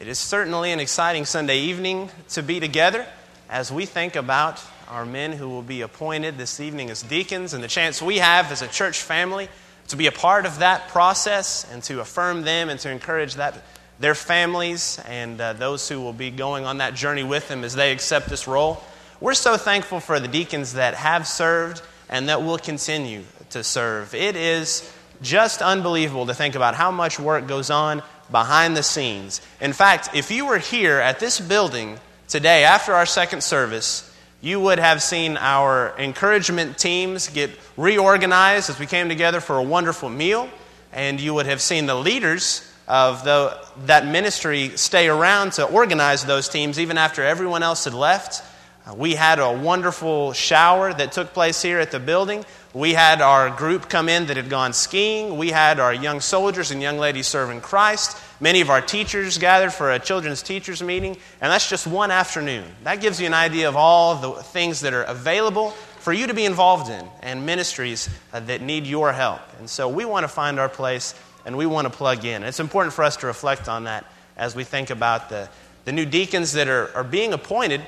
It is certainly an exciting Sunday evening to be together as we think about our men who will be appointed this evening as deacons and the chance we have as a church family to be a part of that process and to affirm them and to encourage that their families and uh, those who will be going on that journey with them as they accept this role. We're so thankful for the deacons that have served and that will continue to serve. It is just unbelievable to think about how much work goes on behind the scenes. In fact, if you were here at this building today after our second service, you would have seen our encouragement teams get reorganized as we came together for a wonderful meal, and you would have seen the leaders of the, that ministry stay around to organize those teams even after everyone else had left. Uh, we had a wonderful shower that took place here at the building. We had our group come in that had gone skiing. We had our young soldiers and young ladies serving Christ. Many of our teachers gathered for a children's teachers meeting, and that's just one afternoon. That gives you an idea of all the things that are available for you to be involved in and ministries uh, that need your help. And so we want to find our place and we want to plug in. It's important for us to reflect on that as we think about the, the new deacons that are, are being appointed.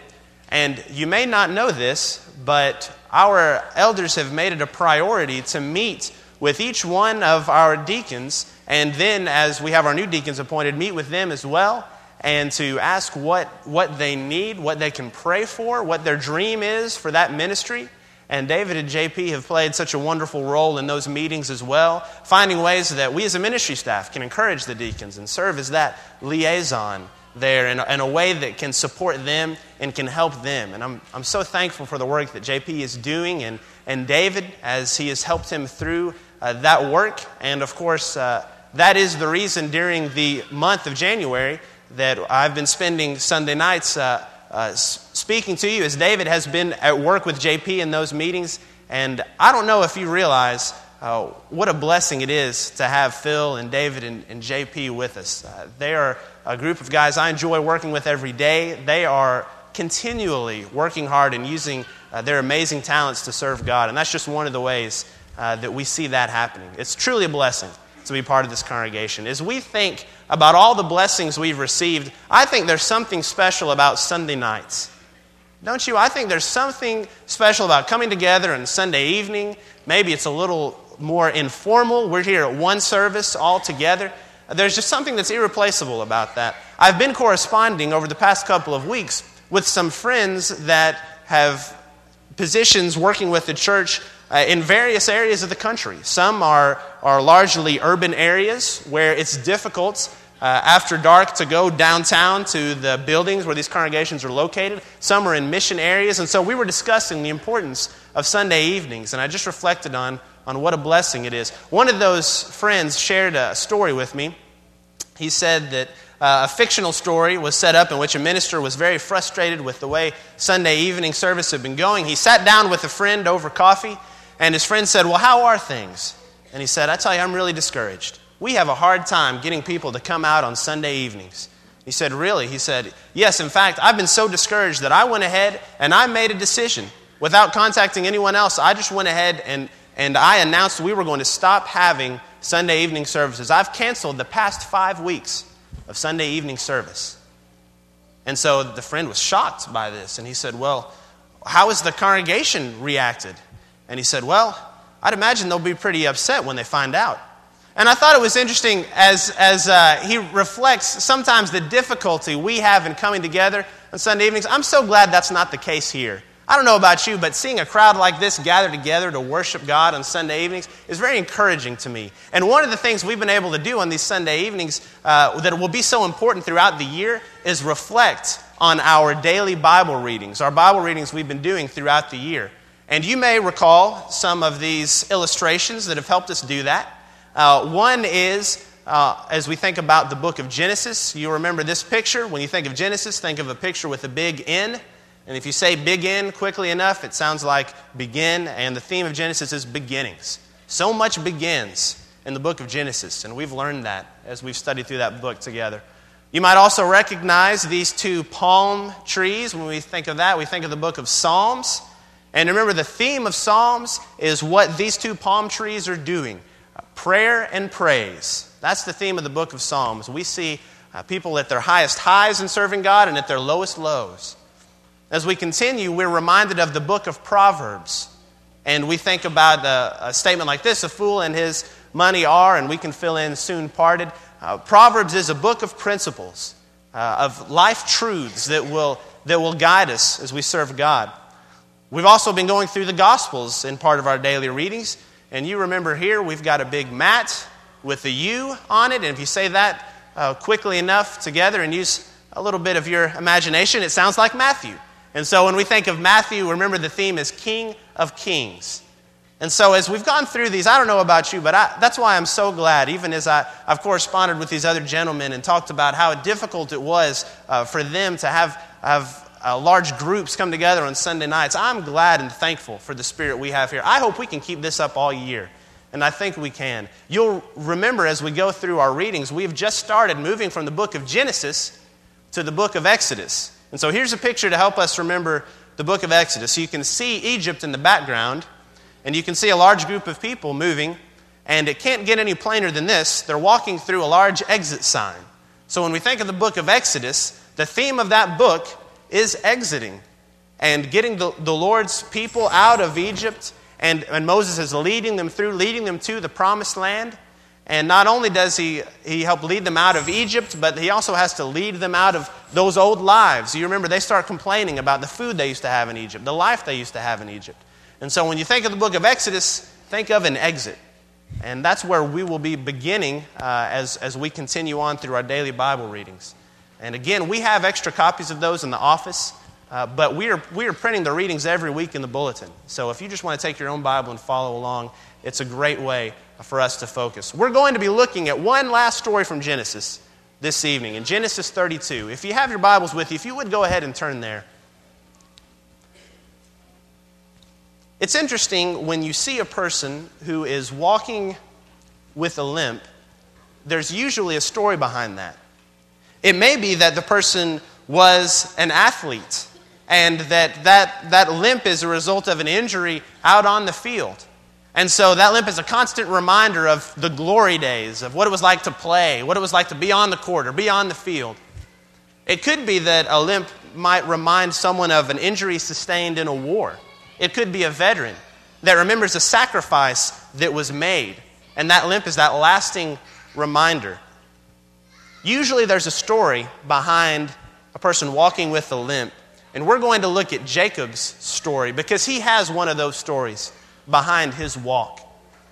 And you may not know this, but our elders have made it a priority to meet with each one of our deacons, and then as we have our new deacons appointed, meet with them as well, and to ask what, what they need, what they can pray for, what their dream is for that ministry. And David and JP have played such a wonderful role in those meetings as well, finding ways that we as a ministry staff can encourage the deacons and serve as that liaison there in a, in a, way that can support them and can help them. And I'm, I'm so thankful for the work that JP is doing and, and David as he has helped him through uh, that work. And of course, uh, that is the reason during the month of January that I've been spending Sunday nights uh, uh speaking to you as David has been at work with JP in those meetings. And I don't know if you realize uh, what a blessing it is to have Phil and David and, and JP with us. Uh, they are a group of guys I enjoy working with every day. They are continually working hard and using uh, their amazing talents to serve God. And that's just one of the ways uh, that we see that happening. It's truly a blessing to be part of this congregation. As we think about all the blessings we've received, I think there's something special about Sunday nights. Don't you? I think there's something special about coming together on Sunday evening. Maybe it's a little more informal. We're here at one service all together. There's just something that's irreplaceable about that. I've been corresponding over the past couple of weeks with some friends that have positions working with the church uh, in various areas of the country. Some are, are largely urban areas where it's difficult uh, after dark to go downtown to the buildings where these congregations are located. Some are in mission areas. And so we were discussing the importance of Sunday evenings, and I just reflected on, on what a blessing it is. One of those friends shared a story with me. He said that uh, a fictional story was set up in which a minister was very frustrated with the way Sunday evening service had been going. He sat down with a friend over coffee, and his friend said, Well, how are things? And he said, I tell you, I'm really discouraged. We have a hard time getting people to come out on Sunday evenings. He said, Really? He said, Yes, in fact, I've been so discouraged that I went ahead and I made a decision. Without contacting anyone else, I just went ahead and, and I announced we were going to stop having Sunday evening services. I've canceled the past five weeks of Sunday evening service. And so the friend was shocked by this, and he said, Well, how has the congregation reacted? And he said, Well, I'd imagine they'll be pretty upset when they find out. And I thought it was interesting as, as uh, he reflects sometimes the difficulty we have in coming together on Sunday evenings. I'm so glad that's not the case here. I don't know about you, but seeing a crowd like this gather together to worship God on Sunday evenings is very encouraging to me. And one of the things we've been able to do on these Sunday evenings uh, that will be so important throughout the year is reflect on our daily Bible readings, our Bible readings we've been doing throughout the year. And you may recall some of these illustrations that have helped us do that. Uh, one is uh, as we think about the book of Genesis, you remember this picture. When you think of Genesis, think of a picture with a big N. And if you say begin quickly enough, it sounds like begin. And the theme of Genesis is beginnings. So much begins in the book of Genesis, and we've learned that as we've studied through that book together. You might also recognize these two palm trees. When we think of that, we think of the book of Psalms. And remember, the theme of Psalms is what these two palm trees are doing prayer and praise. That's the theme of the book of Psalms. We see uh, people at their highest highs in serving God and at their lowest lows. As we continue, we're reminded of the book of Proverbs. And we think about a, a statement like this a fool and his money are, and we can fill in soon parted. Uh, Proverbs is a book of principles, uh, of life truths that will, that will guide us as we serve God. We've also been going through the Gospels in part of our daily readings. And you remember here, we've got a big mat with a U on it. And if you say that uh, quickly enough together and use a little bit of your imagination, it sounds like Matthew. And so when we think of Matthew, remember the theme is King of Kings. And so, as we've gone through these, I don't know about you, but I, that's why I'm so glad, even as I, have corresponded with these other gentlemen and talked about how difficult it was uh, for them to have, have uh, large groups come together on Sunday nights. I'm glad and thankful for the spirit we have here. I hope we can keep this up all year. And I think we can. You'll remember as we go through our readings, we've just started moving from the book of Genesis to the book of Exodus. And so here's a picture to help us remember the book of Exodus. So you can see Egypt in the background. And you can see a large group of people moving, and it can't get any plainer than this. They're walking through a large exit sign. So when we think of the book of Exodus, the theme of that book is exiting and getting the, the Lord's people out of Egypt. And, and Moses is leading them through, leading them to the promised land. And not only does he, he help lead them out of Egypt, but he also has to lead them out of those old lives. You remember, they start complaining about the food they used to have in Egypt, the life they used to have in Egypt. And so when you think of the book of Exodus, think of an exit. And that's where we will be beginning uh, as, as we continue on through our daily Bible readings. And again, we have extra copies of those in the office, uh, but we are, we are printing the readings every week in the bulletin. So if you just want to take your own Bible and follow along, it's a great way for us to focus. We're going to be looking at one last story from Genesis this evening, in Genesis 32. If you have your Bibles with you, if you would go ahead and turn there. It's interesting when you see a person who is walking with a limp, there's usually a story behind that. It may be that the person was an athlete and that that, that limp is a result of an injury out on the field. And so that limp is a constant reminder of the glory days, of what it was like to play, what it was like to be on the court or be on the field. It could be that a limp might remind someone of an injury sustained in a war. It could be a veteran that remembers a sacrifice that was made, and that limp is that lasting reminder. Usually, there's a story behind a person walking with a limp, and we're going to look at Jacob's story because he has one of those stories behind his walk.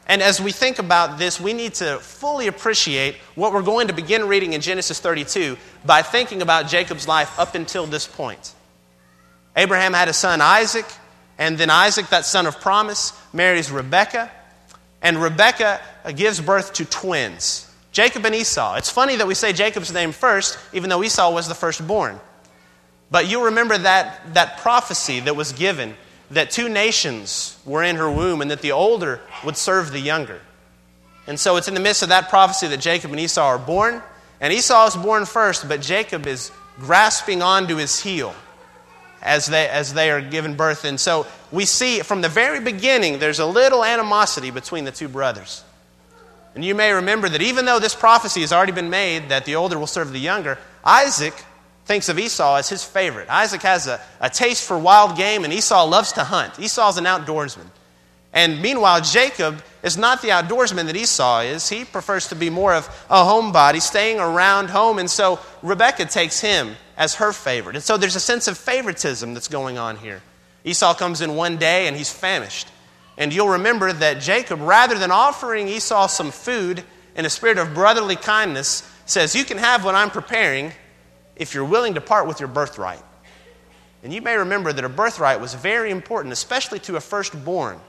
And as we think about this, we need to fully appreciate what we're going to begin reading in Genesis 32 by thinking about Jacob's life up until this point. Abraham had a son, Isaac. And then Isaac, that son of promise, marries Rebekah. And Rebekah gives birth to twins, Jacob and Esau. It's funny that we say Jacob's name first, even though Esau was the firstborn. But you remember that, that prophecy that was given that two nations were in her womb and that the older would serve the younger. And so it's in the midst of that prophecy that Jacob and Esau are born. And Esau is born first, but Jacob is grasping onto his heel as they, as they are given birth. And so we see from the very beginning there's a little animosity between the two brothers. And you may remember that even though this prophecy has already been made that the older will serve the younger, Isaac thinks of Esau as his favorite. Isaac has a, a taste for wild game, and Esau loves to hunt. Esau's an outdoorsman. And meanwhile, Jacob is not the outdoorsman that Esau is. He prefers to be more of a homebody, staying around home. And so Rebekah takes him as her favorite. And so there's a sense of favoritism that's going on here. Esau comes in one day and he's famished. And you'll remember that Jacob, rather than offering Esau some food in a spirit of brotherly kindness, says, You can have what I'm preparing if you're willing to part with your birthright. And you may remember that a birthright was very important, especially to a firstborn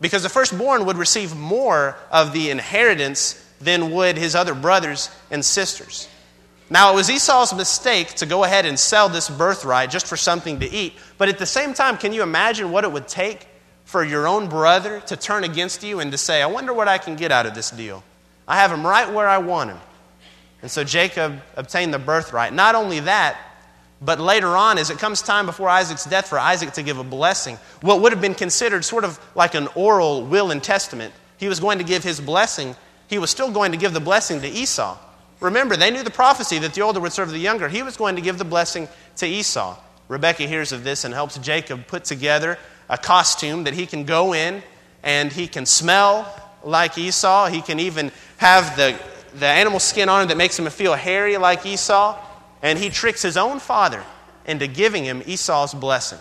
because the firstborn would receive more of the inheritance than would his other brothers and sisters. Now, it was Esau's mistake to go ahead and sell this birthright just for something to eat, but at the same time, can you imagine what it would take for your own brother to turn against you and to say, I wonder what I can get out of this deal? I have him right where I want him. And so Jacob obtained the birthright. Not only that, but later on, as it comes time before Isaac's death for Isaac to give a blessing, what would have been considered sort of like an oral will and testament, he was going to give his blessing. He was still going to give the blessing to Esau. Remember, they knew the prophecy that the older would serve the younger. He was going to give the blessing to Esau. Rebekah hears of this and helps Jacob put together a costume that he can go in and he can smell like Esau. He can even have the, the animal skin on him that makes him feel hairy like Esau. And he tricks his own father into giving him Esau's blessing.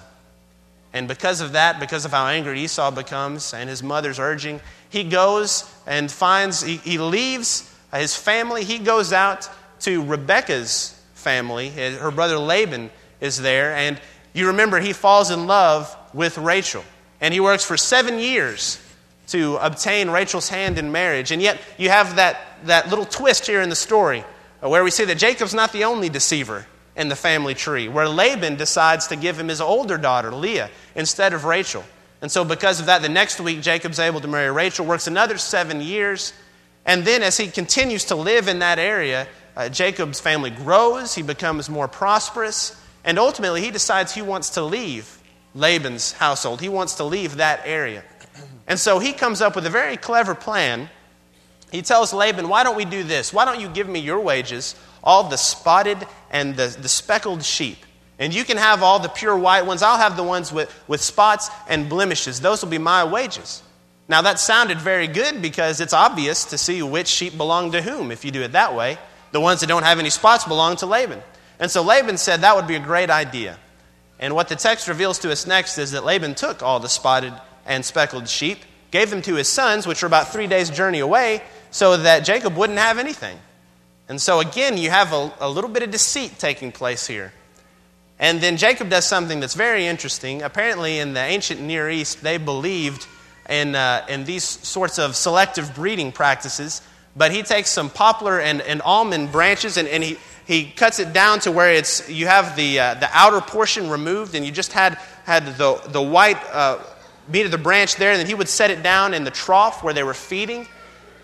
And because of that, because of how angry Esau becomes and his mother's urging, he goes and finds, he, he leaves his family. He goes out to Rebekah's family. Her brother Laban is there. And you remember he falls in love with Rachel. And he works for seven years to obtain Rachel's hand in marriage. And yet you have that, that little twist here in the story where we see that Jacob's not the only deceiver in the family tree, where Laban decides to give him his older daughter, Leah, instead of Rachel. And so, because of that, the next week, Jacob's able to marry Rachel, works another seven years. And then, as he continues to live in that area, uh, Jacob's family grows, he becomes more prosperous, and ultimately, he decides he wants to leave Laban's household. He wants to leave that area. And so, he comes up with a very clever plan. He tells Laban, Why don't we do this? Why don't you give me your wages? all the spotted and the, the speckled sheep. And you can have all the pure white ones. I'll have the ones with, with spots and blemishes. Those will be my wages. Now, that sounded very good because it's obvious to see which sheep belong to whom if you do it that way. The ones that don't have any spots belong to Laban. And so Laban said that would be a great idea. And what the text reveals to us next is that Laban took all the spotted and speckled sheep, gave them to his sons, which were about three days' journey away, so that Jacob wouldn't have anything. And so, again, you have a, a little bit of deceit taking place here. And then Jacob does something that's very interesting. Apparently, in the ancient Near East, they believed in, uh, in these sorts of selective breeding practices. But he takes some poplar and, and almond branches and, and he, he cuts it down to where it's, you have the, uh, the outer portion removed and you just had, had the, the white uh, meat of the branch there. And then he would set it down in the trough where they were feeding.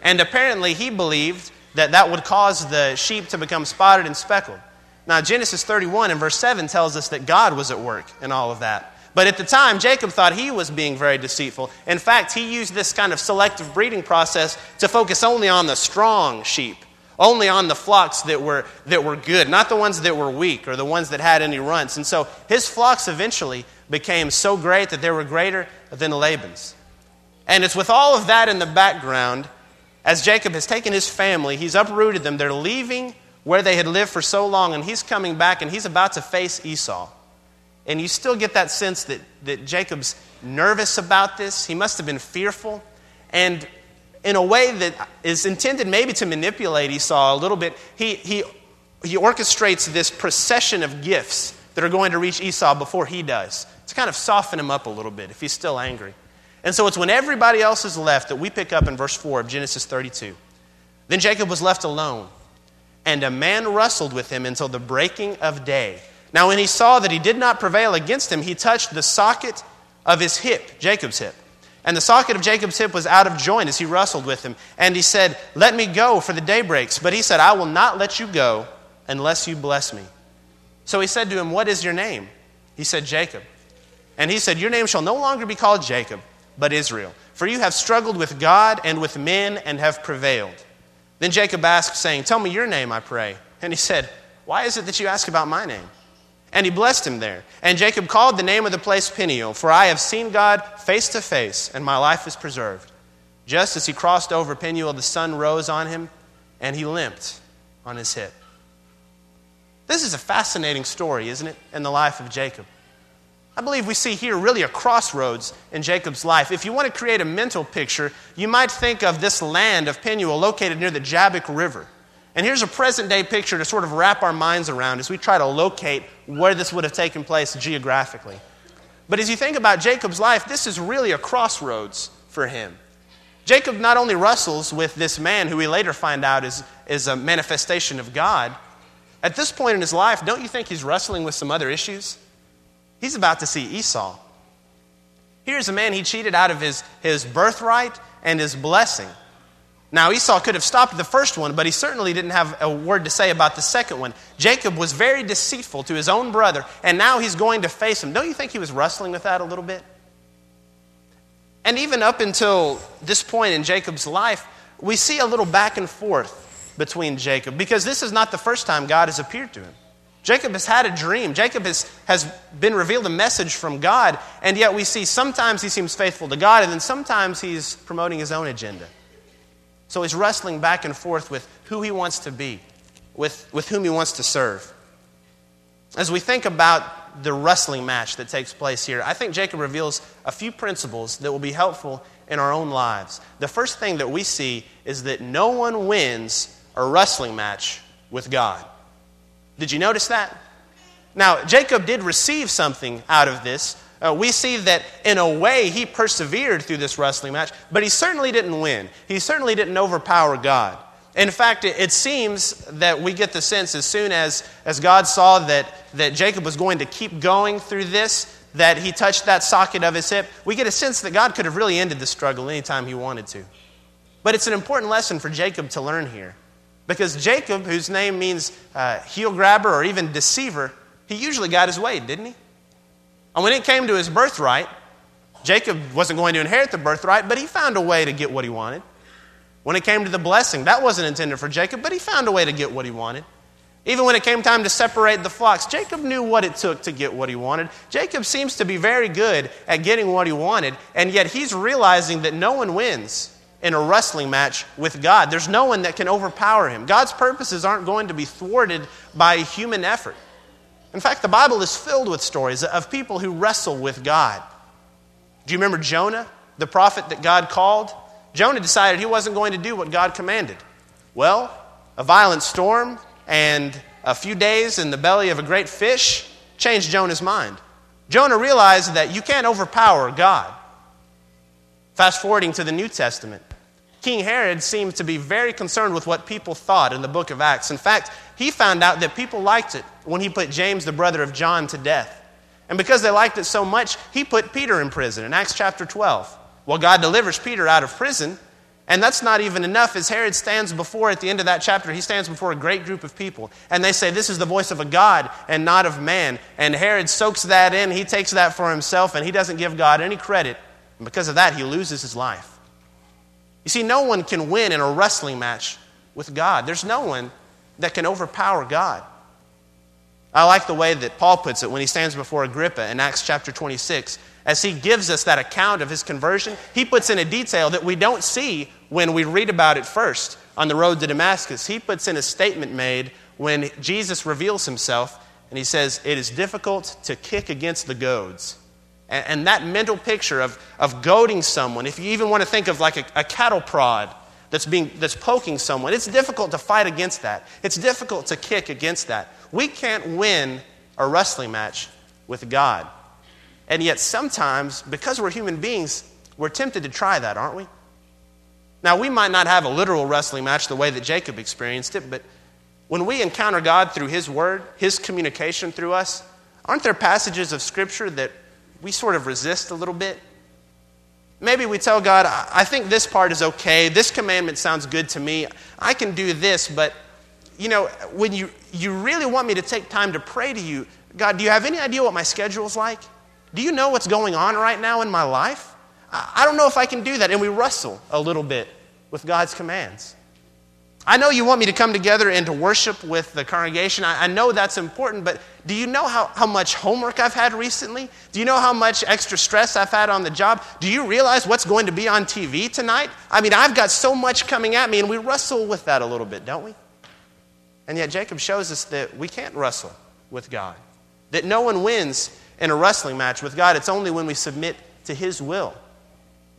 And apparently, he believed that that would cause the sheep to become spotted and speckled. Now, Genesis 31 and verse 7 tells us that God was at work in all of that. But at the time, Jacob thought he was being very deceitful. In fact, he used this kind of selective breeding process to focus only on the strong sheep, only on the flocks that were, that were good, not the ones that were weak or the ones that had any runts. And so his flocks eventually became so great that they were greater than Laban's. And it's with all of that in the background as Jacob has taken his family, he's uprooted them. They're leaving where they had lived for so long, and he's coming back and he's about to face Esau. And you still get that sense that, that Jacob's nervous about this. He must have been fearful. And in a way that is intended maybe to manipulate Esau a little bit, he, he, he orchestrates this procession of gifts that are going to reach Esau before he does to kind of soften him up a little bit if he's still angry. And so it's when everybody else is left that we pick up in verse 4 of Genesis 32. Then Jacob was left alone, and a man wrestled with him until the breaking of day. Now, when he saw that he did not prevail against him, he touched the socket of his hip, Jacob's hip. And the socket of Jacob's hip was out of joint as he wrestled with him. And he said, Let me go, for the day breaks. But he said, I will not let you go unless you bless me. So he said to him, What is your name? He said, Jacob. And he said, Your name shall no longer be called Jacob but Israel. For you have struggled with God and with men and have prevailed. Then Jacob asked, saying, Tell me your name, I pray. And he said, Why is it that you ask about my name? And he blessed him there. And Jacob called the name of the place Peniel, for I have seen God face to face, and my life is preserved. Just as he crossed over Peniel, the sun rose on him, and he limped on his hip. This is a fascinating story, isn't it, in the life of Jacob? I believe we see here really a crossroads in Jacob's life. If you want to create a mental picture, you might think of this land of Penuel located near the Jabbok River. And here's a present day picture to sort of wrap our minds around as we try to locate where this would have taken place geographically. But as you think about Jacob's life, this is really a crossroads for him. Jacob not only wrestles with this man who we later find out is, is a manifestation of God, at this point in his life, don't you think he's wrestling with some other issues? He's about to see Esau. Here's a man he cheated out of his, his birthright and his blessing. Now, Esau could have stopped the first one, but he certainly didn't have a word to say about the second one. Jacob was very deceitful to his own brother, and now he's going to face him. Don't you think he was wrestling with that a little bit? And even up until this point in Jacob's life, we see a little back and forth between Jacob because this is not the first time God has appeared to him. Jacob has had a dream. Jacob has, has been revealed a message from God, and yet we see sometimes he seems faithful to God, and then sometimes he's promoting his own agenda. So he's wrestling back and forth with who he wants to be, with, with whom he wants to serve. As we think about the wrestling match that takes place here, I think Jacob reveals a few principles that will be helpful in our own lives. The first thing that we see is that no one wins a wrestling match with God. Did you notice that? Now, Jacob did receive something out of this. Uh, we see that in a way he persevered through this wrestling match, but he certainly didn't win. He certainly didn't overpower God. In fact, it, it seems that we get the sense as soon as, as God saw that, that Jacob was going to keep going through this, that he touched that socket of his hip, we get a sense that God could have really ended the struggle anytime he wanted to. But it's an important lesson for Jacob to learn here. Because Jacob, whose name means uh, heel grabber or even deceiver, he usually got his way, didn't he? And when it came to his birthright, Jacob wasn't going to inherit the birthright, but he found a way to get what he wanted. When it came to the blessing, that wasn't intended for Jacob, but he found a way to get what he wanted. Even when it came time to separate the flocks, Jacob knew what it took to get what he wanted. Jacob seems to be very good at getting what he wanted, and yet he's realizing that no one wins in a wrestling match with God. There's no one that can overpower him. God's purposes aren't going to be thwarted by human effort. In fact, the Bible is filled with stories of people who wrestle with God. Do you remember Jonah, the prophet that God called? Jonah decided he wasn't going to do what God commanded. Well, a violent storm and a few days in the belly of a great fish changed Jonah's mind. Jonah realized that you can't overpower God. Fast forwarding to the New Testament, King Herod seemed to be very concerned with what people thought in the book of Acts. In fact, he found out that people liked it when he put James, the brother of John, to death. And because they liked it so much, he put Peter in prison in Acts chapter 12. Well, God delivers Peter out of prison, and that's not even enough. As Herod stands before, at the end of that chapter, he stands before a great group of people, and they say, This is the voice of a God and not of man. And Herod soaks that in, he takes that for himself, and he doesn't give God any credit. And because of that, he loses his life. You see, no one can win in a wrestling match with God. There's no one that can overpower God. I like the way that Paul puts it when he stands before Agrippa in Acts chapter 26. As he gives us that account of his conversion, he puts in a detail that we don't see when we read about it first on the road to Damascus. He puts in a statement made when Jesus reveals himself, and he says, It is difficult to kick against the goads. And, and that mental picture of, of goading someone, if you even want to think of like a, a cattle prod that's, being, that's poking someone, it's difficult to fight against that. It's difficult to kick against that. We can't win a wrestling match with God. And yet, sometimes, because we're human beings, we're tempted to try that, aren't we? Now, we might not have a literal wrestling match the way that Jacob experienced it, but when we encounter God through His Word, His communication through us, aren't there passages of Scripture that we sort of resist a little bit. Maybe we tell God, I think this part is okay. This commandment sounds good to me. I can do this, but you know, when you, you really want me to take time to pray to you, God, do you have any idea what my schedule's like? Do you know what's going on right now in my life? I don't know if I can do that. And we wrestle a little bit with God's commands. I know you want me to come together and to worship with the congregation. I, I, know that's important, but do you know how, how much homework I've had recently? Do you know how much extra stress I've had on the job? Do you realize what's going to be on TV tonight? I mean, I've got so much coming at me, and we wrestle with that a little bit, don't we? And yet, Jacob shows us that we can't wrestle with God, that no one wins in a wrestling match with God. It's only when we submit to His will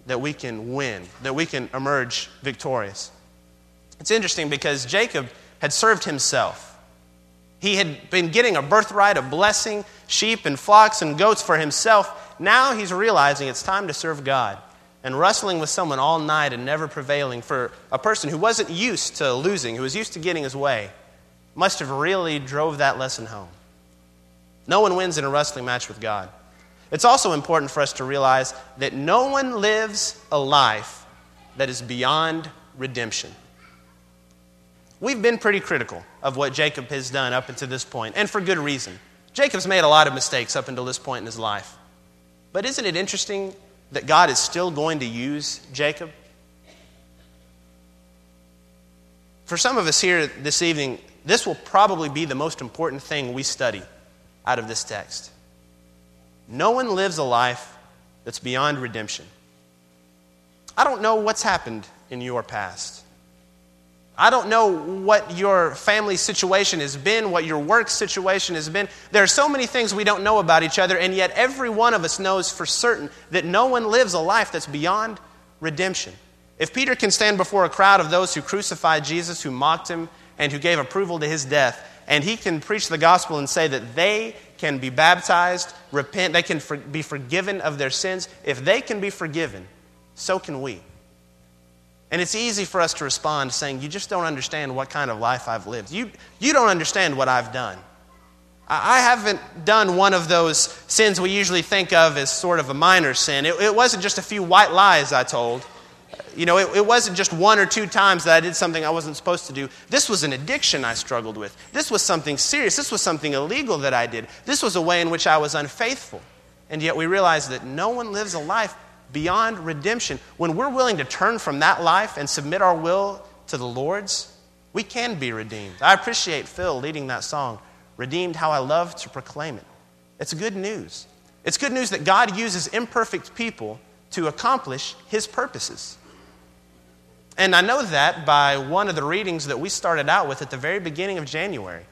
that we can win, that we can emerge victorious. It's interesting because Jacob had served himself. He had been getting a birthright, a blessing, sheep and flocks and goats for himself. Now he's realizing it's time to serve God. And wrestling with someone all night and never prevailing for a person who wasn't used to losing, who was used to getting his way, must have really drove that lesson home. No one wins in a wrestling match with God. It's also important for us to realize that no one lives a life that is beyond redemption. We've been pretty critical of what Jacob has done up until this point, and for good reason. Jacob's made a lot of mistakes up until this point in his life. But isn't it interesting that God is still going to use Jacob? For some of us here this evening, this will probably be the most important thing we study out of this text. No one lives a life that's beyond redemption. I don't know what's happened in your past. I don't know what your family situation has been, what your work situation has been. There are so many things we don't know about each other, and yet every one of us knows for certain that no one lives a life that's beyond redemption. If Peter can stand before a crowd of those who crucified Jesus, who mocked him, and who gave approval to his death, and he can preach the gospel and say that they can be baptized, repent, they can for, be forgiven of their sins, if they can be forgiven, so can we. And it's easy for us to respond saying, You just don't understand what kind of life I've lived. You, you don't understand what I've done. I haven't done one of those sins we usually think of as sort of a minor sin. It, it wasn't just a few white lies I told. You know, it, it, wasn't just one or two times that I did something I wasn't supposed to do. This was an addiction I struggled with. This was something serious. This was something illegal that I did. This was a way in which I was unfaithful. And yet we realize that no one lives a life beyond redemption, when we're willing to turn from that life and submit our will to the Lord's, we can be redeemed. I appreciate Phil leading that song, Redeemed How I Love to Proclaim It. It's good news. It's good news that God uses imperfect people to accomplish his purposes. And I know that by one of the readings that we started out with at the very beginning of January.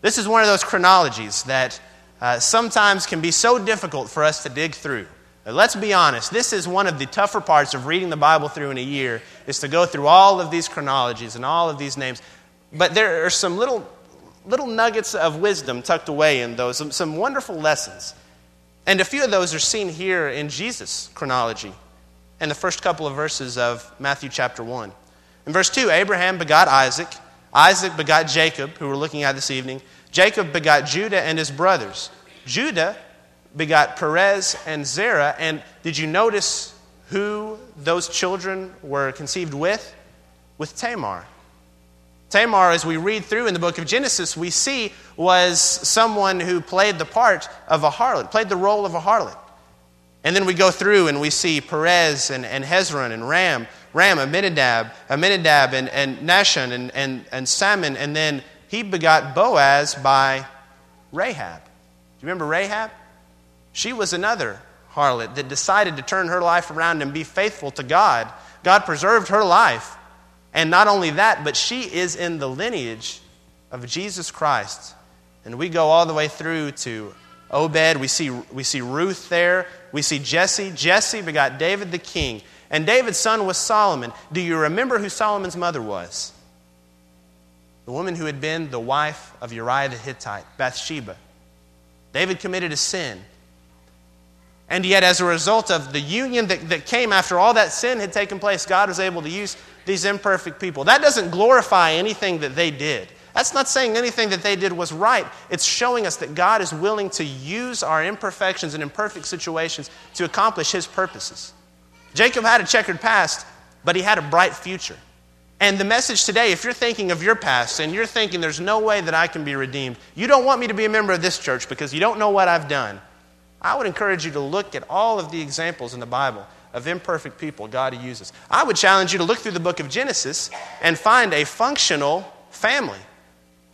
This is one of those chronologies that uh, sometimes can be so difficult for us to dig through. Let's be honest, this is one of the tougher parts of reading the Bible through in a year, is to go through all of these chronologies and all of these names. But there are some little, little nuggets of wisdom tucked away in those, some, some wonderful lessons. And a few of those are seen here in Jesus' chronology in the first couple of verses of Matthew chapter 1. In verse 2, Abraham begot Isaac. Isaac begot Jacob, who we're looking at this evening. Jacob begot Judah and his brothers. Judah begot Perez and Zerah. And did you notice who those children were conceived with? With Tamar. Tamar, as we read through in the book of Genesis, we see was someone who played the part of a harlot, played the role of a harlot. And then we go through and we see Perez and, and Hezron and Ram, Ram, Amminadab, Amminadab and, and Nahshon and, and, and Salmon. And then he begot Boaz by Rahab. Do you remember Rahab? She was another harlot that decided to turn her life around and be faithful to God. God preserved her life. And not only that, but she is in the lineage of Jesus Christ. And we go all the way through to Obed. We see, we see Ruth there. We see Jesse. Jesse begot David the king. And David's son was Solomon. Do you remember who Solomon's mother was? The woman who had been the wife of Uriah the Hittite, Bathsheba. David committed a sin. And yet, as a result of the union that, that came after all that sin had taken place, God was able to use these imperfect people. That doesn't glorify anything that they did. That's not saying anything that they did was right. It's showing us that God is willing to use our imperfections and imperfect situations to accomplish His purposes. Jacob had a checkered past, but he had a bright future. And the message today, if you're thinking of your past and you're thinking there's no way that I can be redeemed, you don't want me to be a member of this church because you don't know what I've done. I would encourage you to look at all of the examples in the Bible of imperfect people God uses. I would challenge you to look through the book of Genesis and find a functional family.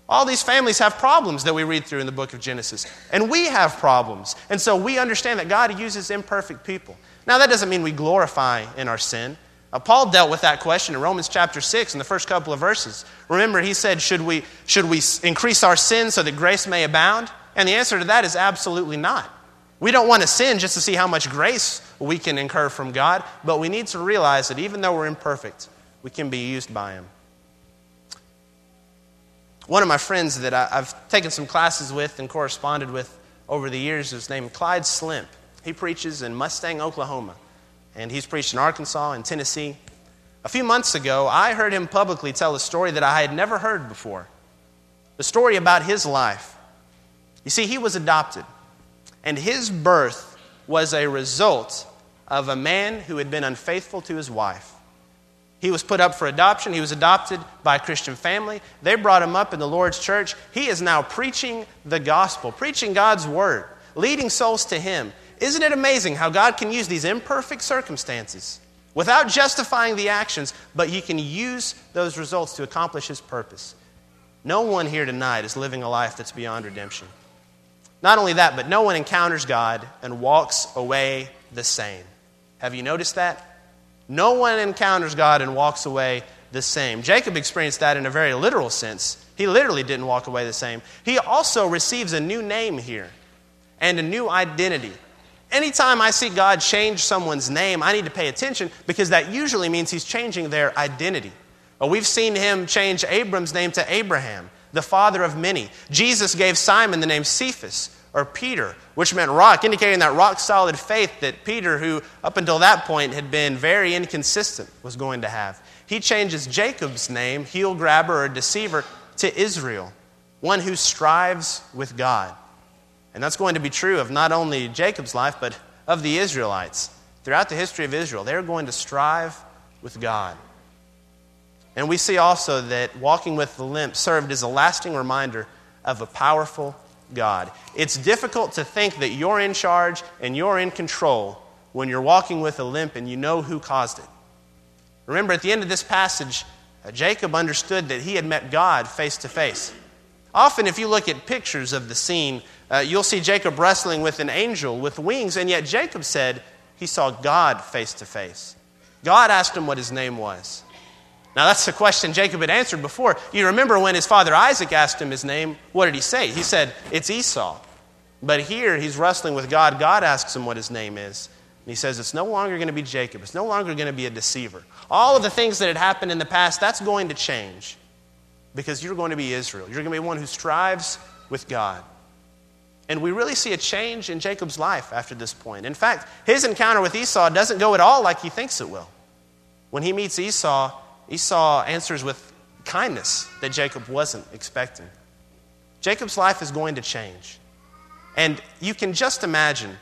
All these families have problems that we read through in the book of Genesis. And we have problems. And so we understand that God uses imperfect people. Now, that doesn't mean we glorify in our sin. Uh, Paul dealt with that question in Romans chapter 6 in the first couple of verses. Remember, he said, Should we, should we increase our sin so that grace may abound? And the answer to that is absolutely not. We don't want to sin just to see how much grace we can incur from God, but we need to realize that even though we're imperfect, we can be used by Him. One of my friends that I, have taken some classes with and corresponded with over the years is named Clyde Slimp. He preaches in Mustang, Oklahoma, and he's preached in Arkansas and Tennessee. A few months ago, I heard him publicly tell a story that I had never heard before the story about his life. You see, he was adopted. And his birth was a result of a man who had been unfaithful to his wife. He was put up for adoption. He was adopted by a Christian family. They brought him up in the Lord's church. He is now preaching the gospel, preaching God's word, leading souls to Him. Isn't it amazing how God can use these imperfect circumstances without justifying the actions, but he can use those results to accomplish his purpose. No one here tonight is living a life that's beyond redemption. Not only that, but no one encounters God and walks away the same. Have you noticed that? No one encounters God and walks away the same. Jacob experienced that in a very literal sense. He literally didn't walk away the same. He also receives a new name here and a new identity. Anytime I see God change someone's name, I need to pay attention because that usually means he's changing their identity. Well, we've seen him change Abram's name to Abraham, the father of many. Jesus gave Simon the name Cephas, or Peter, which meant rock, indicating that rock solid faith that Peter, who up until that point had been very inconsistent, was going to have. He changes Jacob's name, heel grabber or deceiver, to Israel, one who strives with God. And that's going to be true of not only Jacob's life, but of the Israelites. Throughout the history of Israel, they're going to strive with God. And we see also that walking with the limp served as a lasting reminder of a powerful God. It's difficult to think that you're in charge and you're in control when you're walking with a limp and you know who caused it. Remember, at the end of this passage, uh, Jacob understood that he had met God face to face. Often, if you look at pictures of the scene, uh, you'll see Jacob wrestling with an angel with wings, and yet Jacob said he saw God face to face. God asked him what his name was. Now, that's the question Jacob had answered before. You remember when his father Isaac asked him his name, what did he say? He said, It's Esau. But here, he's wrestling with God. God asks him what his name is. And he says, It's no longer going to be Jacob. It's no longer going to be a deceiver. All of the things that had happened in the past, that's going to change because you're going to be Israel. You're going to be one who strives with God. And we really see a change in Jacob's life after this point. In fact, his encounter with Esau doesn't go at all like he thinks it will. When he meets Esau, Esau answers with kindness that Jacob wasn't expecting. Jacob's life is going to change. And you can just imagine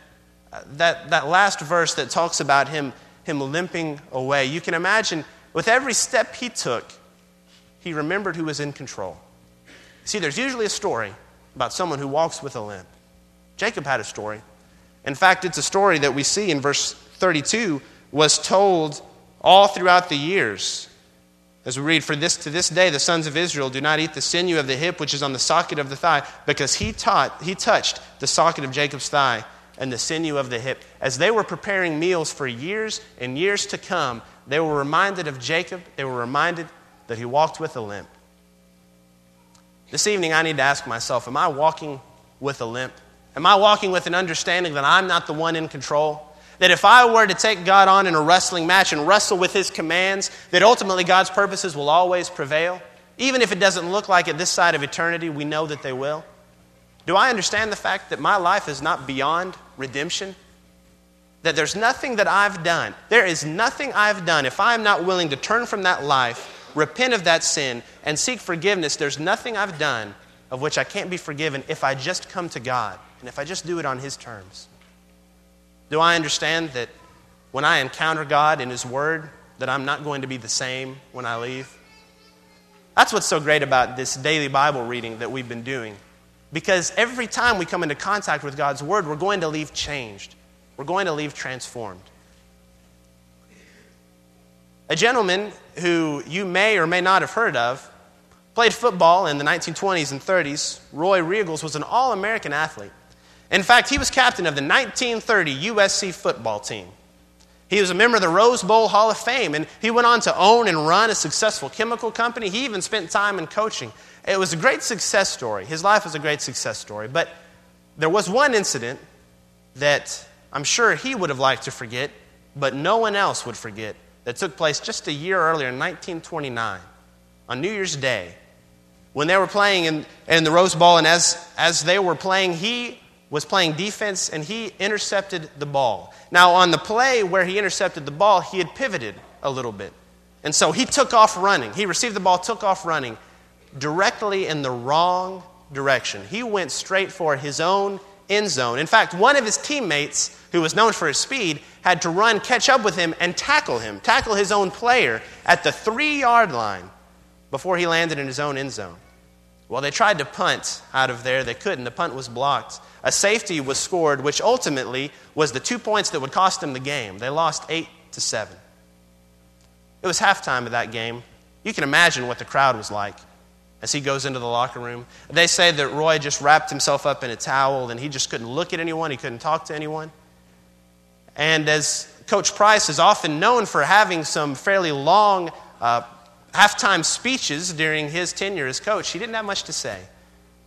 uh, that, that last verse that talks about him, him limping away. You can imagine with every step he took, he remembered who was in control. See, there's usually a story about someone who walks with a limp. Jacob had a story. In fact, it's a story that we see in verse 32 was told all throughout the years. As we read, For this to this day the sons of Israel do not eat the sinew of the hip which is on the socket of the thigh, because he taught he touched the socket of Jacob's thigh and the sinew of the hip. As they were preparing meals for years and years to come, they were reminded of Jacob. They were reminded that he walked with a limp. This evening, I need to ask myself Am I walking with a limp? Am I walking with an understanding that I'm not the one in control? That if I were to take God on in a wrestling match and wrestle with His commands, that ultimately God's purposes will always prevail? Even if it doesn't look like it this side of eternity, we know that they will. Do I understand the fact that my life is not beyond redemption? That there's nothing that I've done. There is nothing I've done. If I'm not willing to turn from that life, repent of that sin, and seek forgiveness, there's nothing I've done of which I can't be forgiven if I just come to God and if I just do it on His terms? Do I understand that when I encounter God in His Word, that I'm not going to be the same when I leave? That's what's so great about this daily Bible reading that we've been doing. Because every time we come into contact with God's Word, we're going to leave changed. We're going to leave transformed. A gentleman who you may or may not have heard of played football in the 1920s and 30s. Roy Riegels was an All American athlete. In fact, he was captain of the 1930 USC football team. He was a member of the Rose Bowl Hall of Fame, and he went on to own and run a successful chemical company. He even spent time in coaching. It was a great success story. His life was a great success story. But there was one incident that I'm sure he would have liked to forget, but no one else would forget, that took place just a year earlier in 1929, on New Year's Day, when they were playing in, in the Rose Bowl, and as, as they were playing, he was playing defense and he intercepted the ball. Now, on the play where he intercepted the ball, he had pivoted a little bit. And so he took off running. He received the ball, took off running directly in the wrong direction. He went straight for his own end zone. In fact, one of his teammates, who was known for his speed, had to run, catch up with him, and tackle him, tackle his own player at the three yard line before he landed in his own end zone. Well, they tried to punt out of there. They couldn't. The punt was blocked. A safety was scored, which ultimately was the two points that would cost them the game. They lost eight to seven. It was halftime of that game. You can imagine what the crowd was like as he goes into the locker room. They say that Roy just wrapped himself up in a towel and he just couldn't look at anyone, he couldn't talk to anyone. And as Coach Price is often known for having some fairly long uh, halftime speeches during his tenure as coach, he didn't have much to say.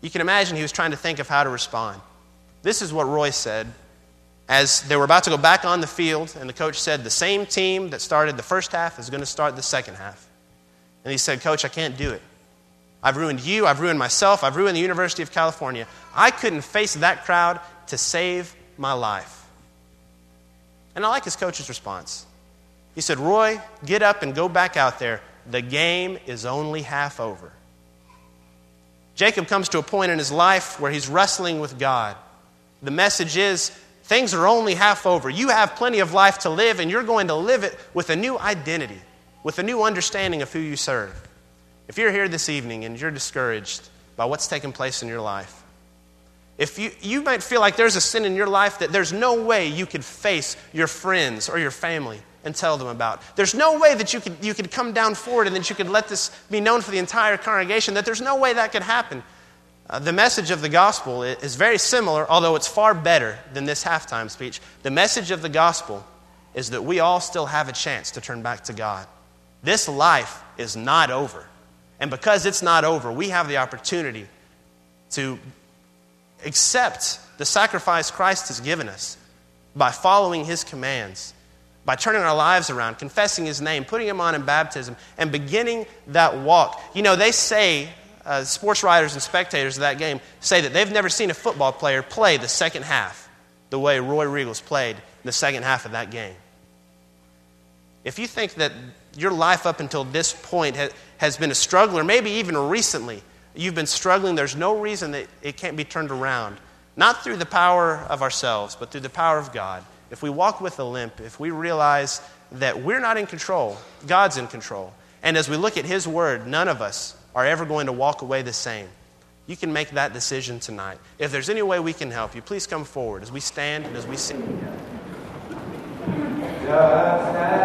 You can imagine he was trying to think of how to respond. This is what Roy said as they were about to go back on the field, and the coach said, The same team that started the first half is going to start the second half. And he said, Coach, I can't do it. I've ruined you, I've ruined myself, I've ruined the University of California. I couldn't face that crowd to save my life. And I like his coach's response. He said, Roy, get up and go back out there. The game is only half over. Jacob comes to a point in his life where he's wrestling with God. The message is things are only half over. You have plenty of life to live, and you're going to live it with a new identity, with a new understanding of who you serve. If you're here this evening and you're discouraged by what's taking place in your life, if you, you might feel like there's a sin in your life that there's no way you could face your friends or your family and tell them about. There's no way that you could, you could come down forward and that you could let this be known for the entire congregation, that there's no way that could happen. Uh, the message of the gospel is very similar, although it's far better than this halftime speech. The message of the gospel is that we all still have a chance to turn back to God. This life is not over. And because it's not over, we have the opportunity to accept the sacrifice Christ has given us by following his commands, by turning our lives around, confessing his name, putting him on in baptism, and beginning that walk. You know, they say, uh, sports writers and spectators of that game say that they've never seen a football player play the second half the way Roy Riegels played in the second half of that game. If you think that your life up until this point has been a struggle, or maybe even recently you've been struggling, there's no reason that it can't be turned around. Not through the power of ourselves, but through the power of God. If we walk with a limp, if we realize that we're not in control, God's in control. And as we look at His Word, none of us are ever going to walk away the same. You can make that decision tonight. If there's any way we can help you, please come forward as we stand and as we sing.